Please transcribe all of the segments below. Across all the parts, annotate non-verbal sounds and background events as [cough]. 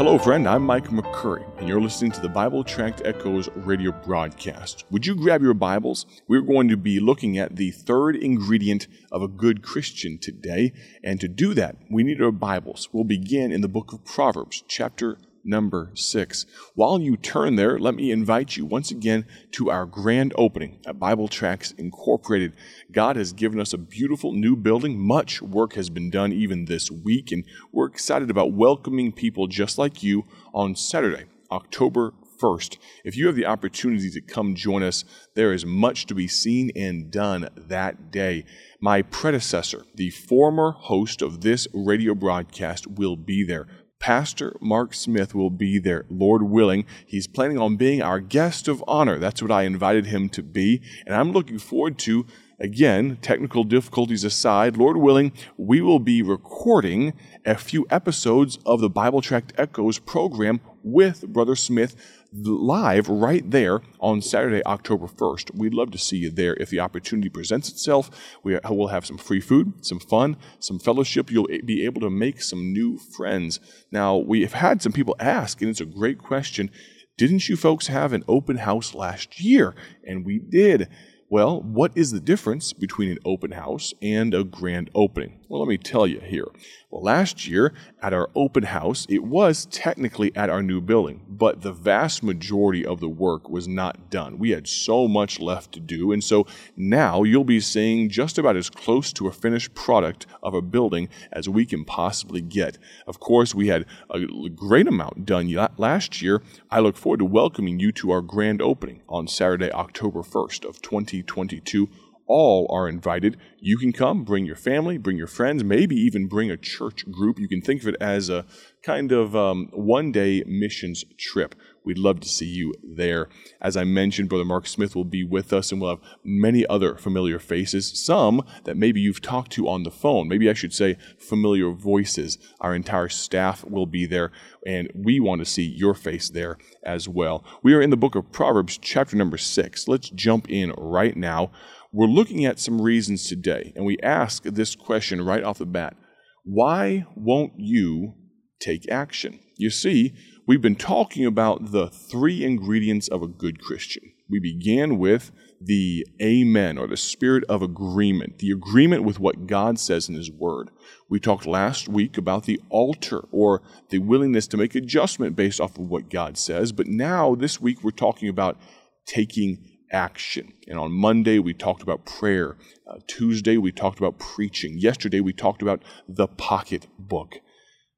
Hello, friend. I'm Mike McCurry, and you're listening to the Bible Tract Echoes radio broadcast. Would you grab your Bibles? We're going to be looking at the third ingredient of a good Christian today, and to do that, we need our Bibles. We'll begin in the book of Proverbs, chapter number six. While you turn there, let me invite you once again to our grand opening at Bible Tracts Incorporated. God has given us a beautiful new building. Much work has been done even this week, and we're excited about welcoming people just like you on Saturday, October 1st. If you have the opportunity to come join us, there is much to be seen and done that day. My predecessor, the former host of this radio broadcast, will be there. Pastor Mark Smith will be there, Lord willing. He's planning on being our guest of honor. That's what I invited him to be. And I'm looking forward to, again, technical difficulties aside, Lord willing, we will be recording a few episodes of the Bible Tract Echoes program with Brother Smith live right there on Saturday, October 1st. We'd love to see you there if the opportunity presents itself. We will have some free food, some fun, some fellowship. You'll be able to make some new friends. Now, we have had some people ask, and it's a great question. Didn't you folks have an open house last year? And we did. Well, what is the difference between an open house and a grand opening? Well, let me tell you here. Well, last year at our open house, it was technically at our new building, but the vast majority of the work was not done. We had so much left to do, and so now you'll be seeing just about as close to a finished product of a building as we can possibly get. Of course, we had a great amount done last year. I look forward to welcoming you to our grand opening on Saturday, October 1st of 2022 all are invited. You can come, bring your family, bring your friends, maybe even bring a church group. You can think of it as a kind of um, one day missions trip. We'd love to see you there. As I mentioned, Brother Mark Smith will be with us, and we'll have many other familiar faces, some that maybe you've talked to on the phone. Maybe I should say familiar voices. Our entire staff will be there, and we want to see your face there as well. We are in the book of Proverbs, chapter number six. Let's jump in right now. We're looking at some reasons today, and we ask this question right off the bat Why won't you take action? You see, we've been talking about the three ingredients of a good Christian. We began with the amen or the spirit of agreement, the agreement with what God says in His Word. We talked last week about the altar or the willingness to make adjustment based off of what God says, but now this week we're talking about taking action. And on Monday, we talked about prayer. Uh, Tuesday, we talked about preaching. Yesterday, we talked about the pocketbook.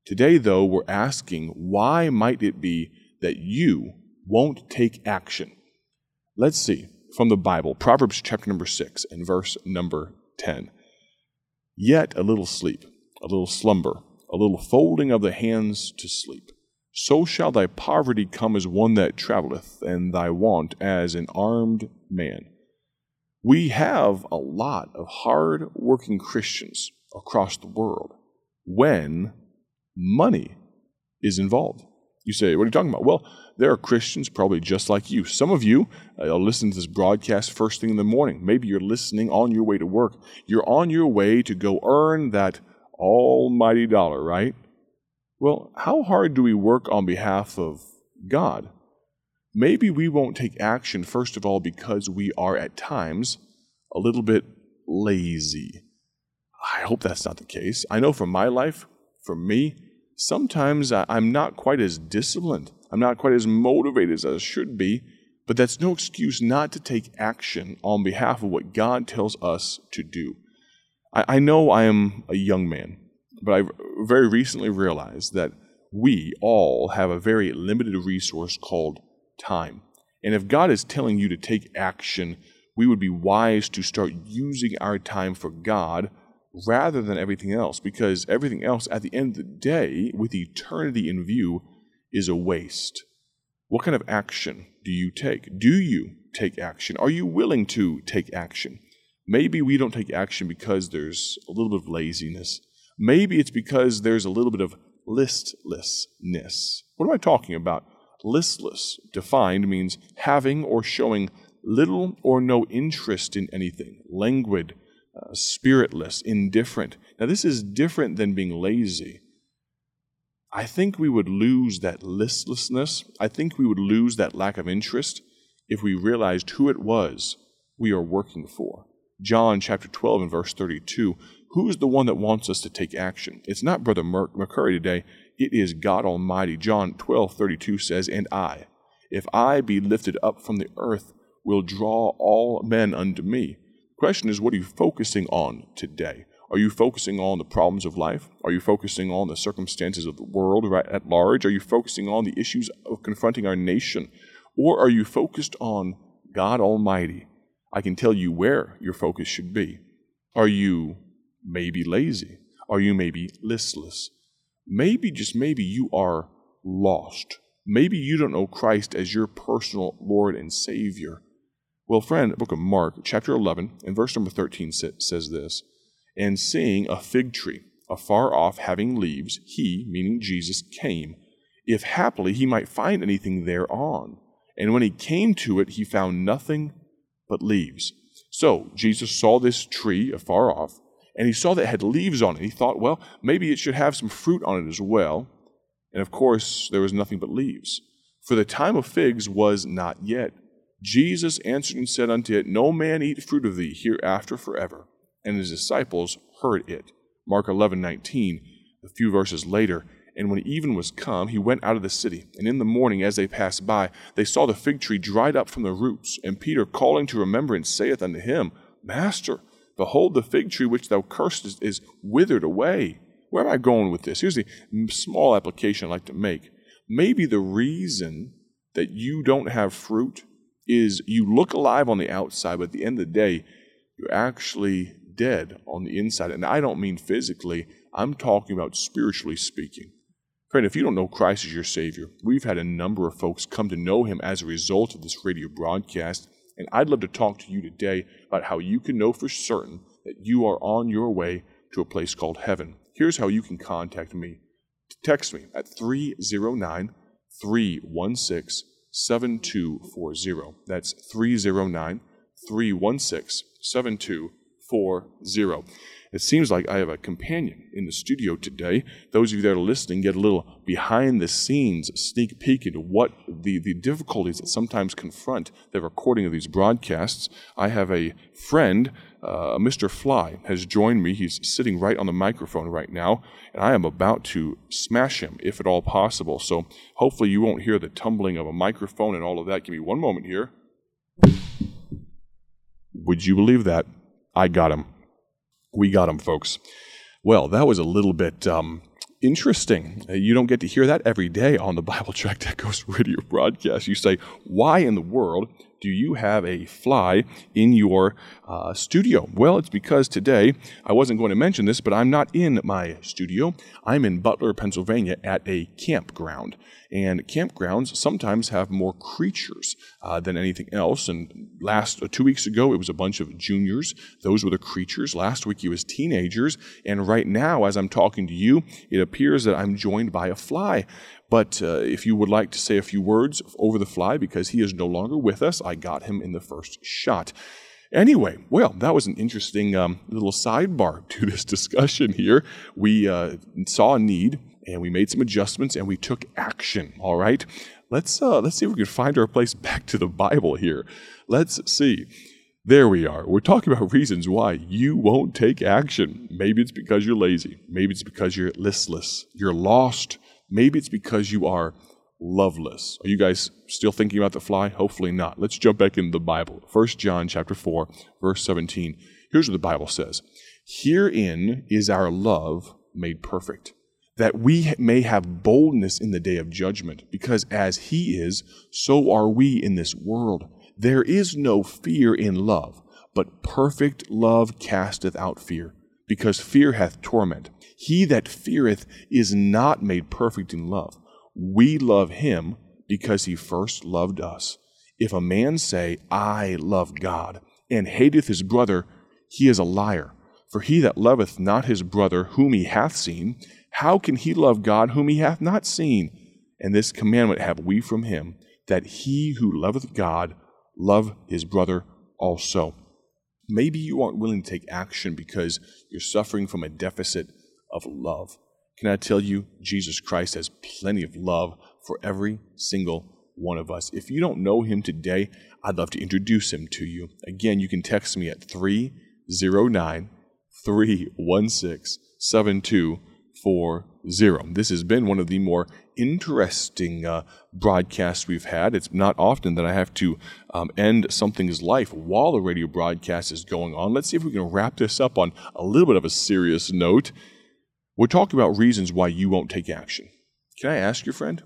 Today, though, we're asking why might it be that you won't take action? Let's see from the Bible, Proverbs chapter number 6 and verse number 10. Yet a little sleep, a little slumber, a little folding of the hands to sleep so shall thy poverty come as one that travelleth, and thy want as an armed man. We have a lot of hard working Christians across the world when money is involved. You say, What are you talking about? Well, there are Christians probably just like you. Some of you uh, listen to this broadcast first thing in the morning. Maybe you're listening on your way to work. You're on your way to go earn that almighty dollar, right? Well, how hard do we work on behalf of God? Maybe we won't take action, first of all, because we are at times a little bit lazy. I hope that's not the case. I know from my life, for me, sometimes I'm not quite as disciplined. I'm not quite as motivated as I should be, but that's no excuse not to take action on behalf of what God tells us to do. I, I know I am a young man, but I very recently realized that we all have a very limited resource called time. And if God is telling you to take action, we would be wise to start using our time for God rather than everything else, because everything else at the end of the day, with eternity in view, is a waste. What kind of action do you take? Do you take action? Are you willing to take action? Maybe we don't take action because there's a little bit of laziness Maybe it's because there's a little bit of listlessness. What am I talking about? Listless, defined, means having or showing little or no interest in anything, languid, uh, spiritless, indifferent. Now, this is different than being lazy. I think we would lose that listlessness. I think we would lose that lack of interest if we realized who it was we are working for. John chapter 12 and verse 32 Who is the one that wants us to take action? It's not Brother McCurry today, it is God Almighty. John 12 32 says, And I, if I be lifted up from the earth, will draw all men unto me. Question is, what are you focusing on today? Are you focusing on the problems of life? Are you focusing on the circumstances of the world right at large? Are you focusing on the issues of confronting our nation? Or are you focused on God Almighty? I can tell you where your focus should be. Are you maybe lazy? Are you maybe listless? Maybe, just maybe, you are lost. Maybe you don't know Christ as your personal Lord and Savior. Well, friend, book of Mark, chapter 11, and verse number 13 says this and seeing a fig tree afar off having leaves, he, meaning Jesus, came, if haply he might find anything thereon. And when he came to it, he found nothing but leaves. So Jesus saw this tree afar off, and he saw that it had leaves on it. He thought, well, maybe it should have some fruit on it as well. And of course, there was nothing but leaves. For the time of figs was not yet. Jesus answered and said unto it, No man eat fruit of thee hereafter forever and his disciples heard it. Mark 11, 19, a few verses later. And when even was come, he went out of the city. And in the morning, as they passed by, they saw the fig tree dried up from the roots. And Peter, calling to remembrance, saith unto him, Master, behold, the fig tree which thou cursedest is withered away. Where am I going with this? Here's the small application I'd like to make. Maybe the reason that you don't have fruit is you look alive on the outside, but at the end of the day, you're actually dead on the inside. And I don't mean physically, I'm talking about spiritually speaking. Friend, if you don't know Christ as your Savior, we've had a number of folks come to know Him as a result of this radio broadcast. And I'd love to talk to you today about how you can know for certain that you are on your way to a place called heaven. Here's how you can contact me. Text me at 309 316 7240. That's 309 316 7240. 40. It seems like I have a companion in the studio today. Those of you that are listening get a little behind the scenes sneak peek into what the, the difficulties that sometimes confront the recording of these broadcasts. I have a friend, uh, Mr. Fly, has joined me. He's sitting right on the microphone right now, and I am about to smash him if at all possible. So hopefully you won't hear the tumbling of a microphone and all of that. Give me one moment here. Would you believe that? I got him. We got him, folks. Well, that was a little bit um, interesting. Uh, you don't get to hear that every day on the Bible Tract Echoes radio broadcast. You say, why in the world do you have a fly in your uh, studio? Well, it's because today, I wasn't going to mention this, but I'm not in my studio. I'm in Butler, Pennsylvania at a campground. And campgrounds sometimes have more creatures uh, than anything else. And last uh, two weeks ago, it was a bunch of juniors. Those were the creatures. Last week, it was teenagers. And right now, as I'm talking to you, it appears that I'm joined by a fly. But uh, if you would like to say a few words over the fly, because he is no longer with us, I got him in the first shot. Anyway, well, that was an interesting um, little sidebar [laughs] to this discussion here. We uh, saw a need and we made some adjustments and we took action. All right, let's uh, let's see if we can find our place [laughs] back to the Bible here. Let's see. There we are. We're talking about reasons why you won't take action. Maybe it's because you're lazy. Maybe it's because you're listless. You're lost. Maybe it's because you are loveless. Are you guys still thinking about the fly? Hopefully not. Let's jump back into the Bible. 1 John chapter 4, verse 17. Here's what the Bible says. Herein is our love made perfect, that we may have boldness in the day of judgment, because as he is, so are we in this world. There is no fear in love, but perfect love casteth out fear, because fear hath torment. He that feareth is not made perfect in love. We love him because he first loved us. If a man say, I love God, and hateth his brother, he is a liar. For he that loveth not his brother whom he hath seen, how can he love God whom he hath not seen? And this commandment have we from him, that he who loveth God love his brother also. Maybe you aren't willing to take action because you're suffering from a deficit of love. Can I tell you, Jesus Christ has plenty of love for every single one of us. If you don't know him today, I'd love to introduce him to you. Again, you can text me at 309 316 7240. This has been one of the more interesting uh, broadcasts we've had. It's not often that I have to um, end something's life while the radio broadcast is going on. Let's see if we can wrap this up on a little bit of a serious note. We're talking about reasons why you won't take action. Can I ask you, friend?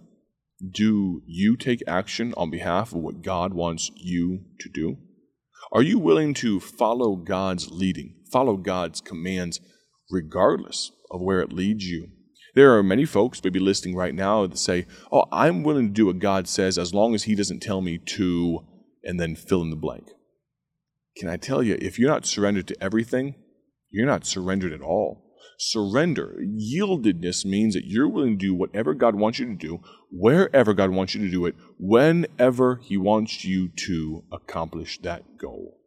Do you take action on behalf of what God wants you to do? Are you willing to follow God's leading, follow God's commands, regardless of where it leads you? There are many folks, maybe listening right now, that say, Oh, I'm willing to do what God says as long as He doesn't tell me to, and then fill in the blank. Can I tell you, if you're not surrendered to everything, you're not surrendered at all. Surrender, yieldedness means that you're willing to do whatever God wants you to do, wherever God wants you to do it, whenever He wants you to accomplish that goal.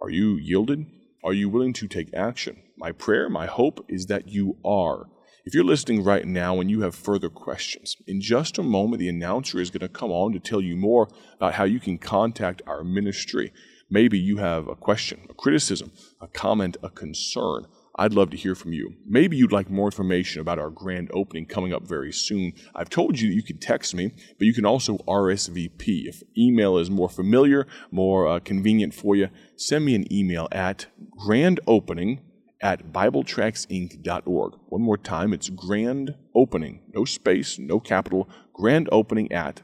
Are you yielded? Are you willing to take action? My prayer, my hope is that you are. If you're listening right now and you have further questions, in just a moment, the announcer is going to come on to tell you more about how you can contact our ministry. Maybe you have a question, a criticism, a comment, a concern. I'd love to hear from you. Maybe you'd like more information about our grand opening coming up very soon. I've told you that you can text me, but you can also RSVP. If email is more familiar, more uh, convenient for you, send me an email at grandopening at BibleTractsInc.org. One more time, it's grand opening, no space, no capital, grand opening at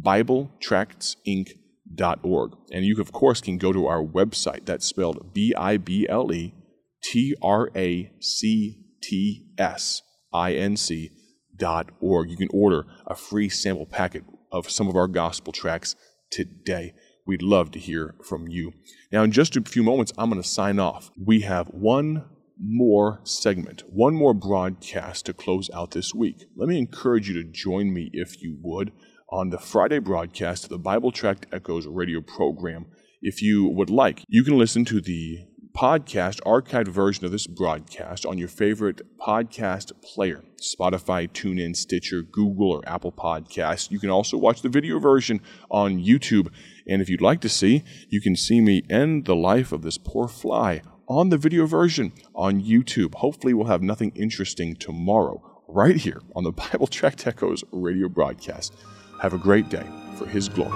BibleTractsInc.org. And you, of course, can go to our website. That's spelled B I B L E T R A C T S I N C dot org. You can order a free sample packet of some of our gospel tracts today. We'd love to hear from you. Now, in just a few moments, I'm going to sign off. We have one more segment, one more broadcast to close out this week. Let me encourage you to join me, if you would, on the Friday broadcast of the Bible Tract Echoes radio program. If you would like, you can listen to the podcast, archived version of this broadcast on your favorite podcast player Spotify, TuneIn, Stitcher, Google, or Apple Podcasts. You can also watch the video version on YouTube. And if you'd like to see, you can see me end the life of this poor fly on the video version on YouTube. Hopefully, we'll have nothing interesting tomorrow, right here on the [laughs] Bible Tract Echoes radio broadcast. Have a great day for His glory.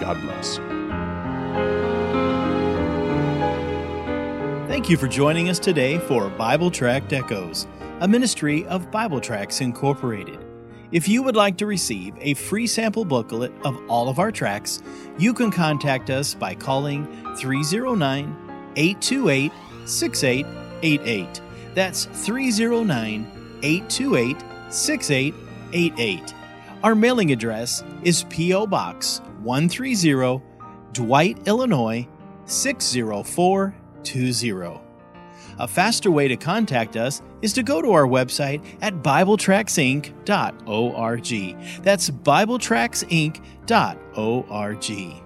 God bless. Thank you for joining us today for Bible Tract Echoes, a ministry of Bible Tracts Incorporated. If you would like to receive a free sample booklet of all of our tracts, you can contact us by calling 309 828 6888. That's 309 828 6888. Our mailing address is P.O. Box 130, Dwight, Illinois 60420. A faster way to contact us is to go to our website at BibleTractsInc.org. That's BibleTractsInc.org.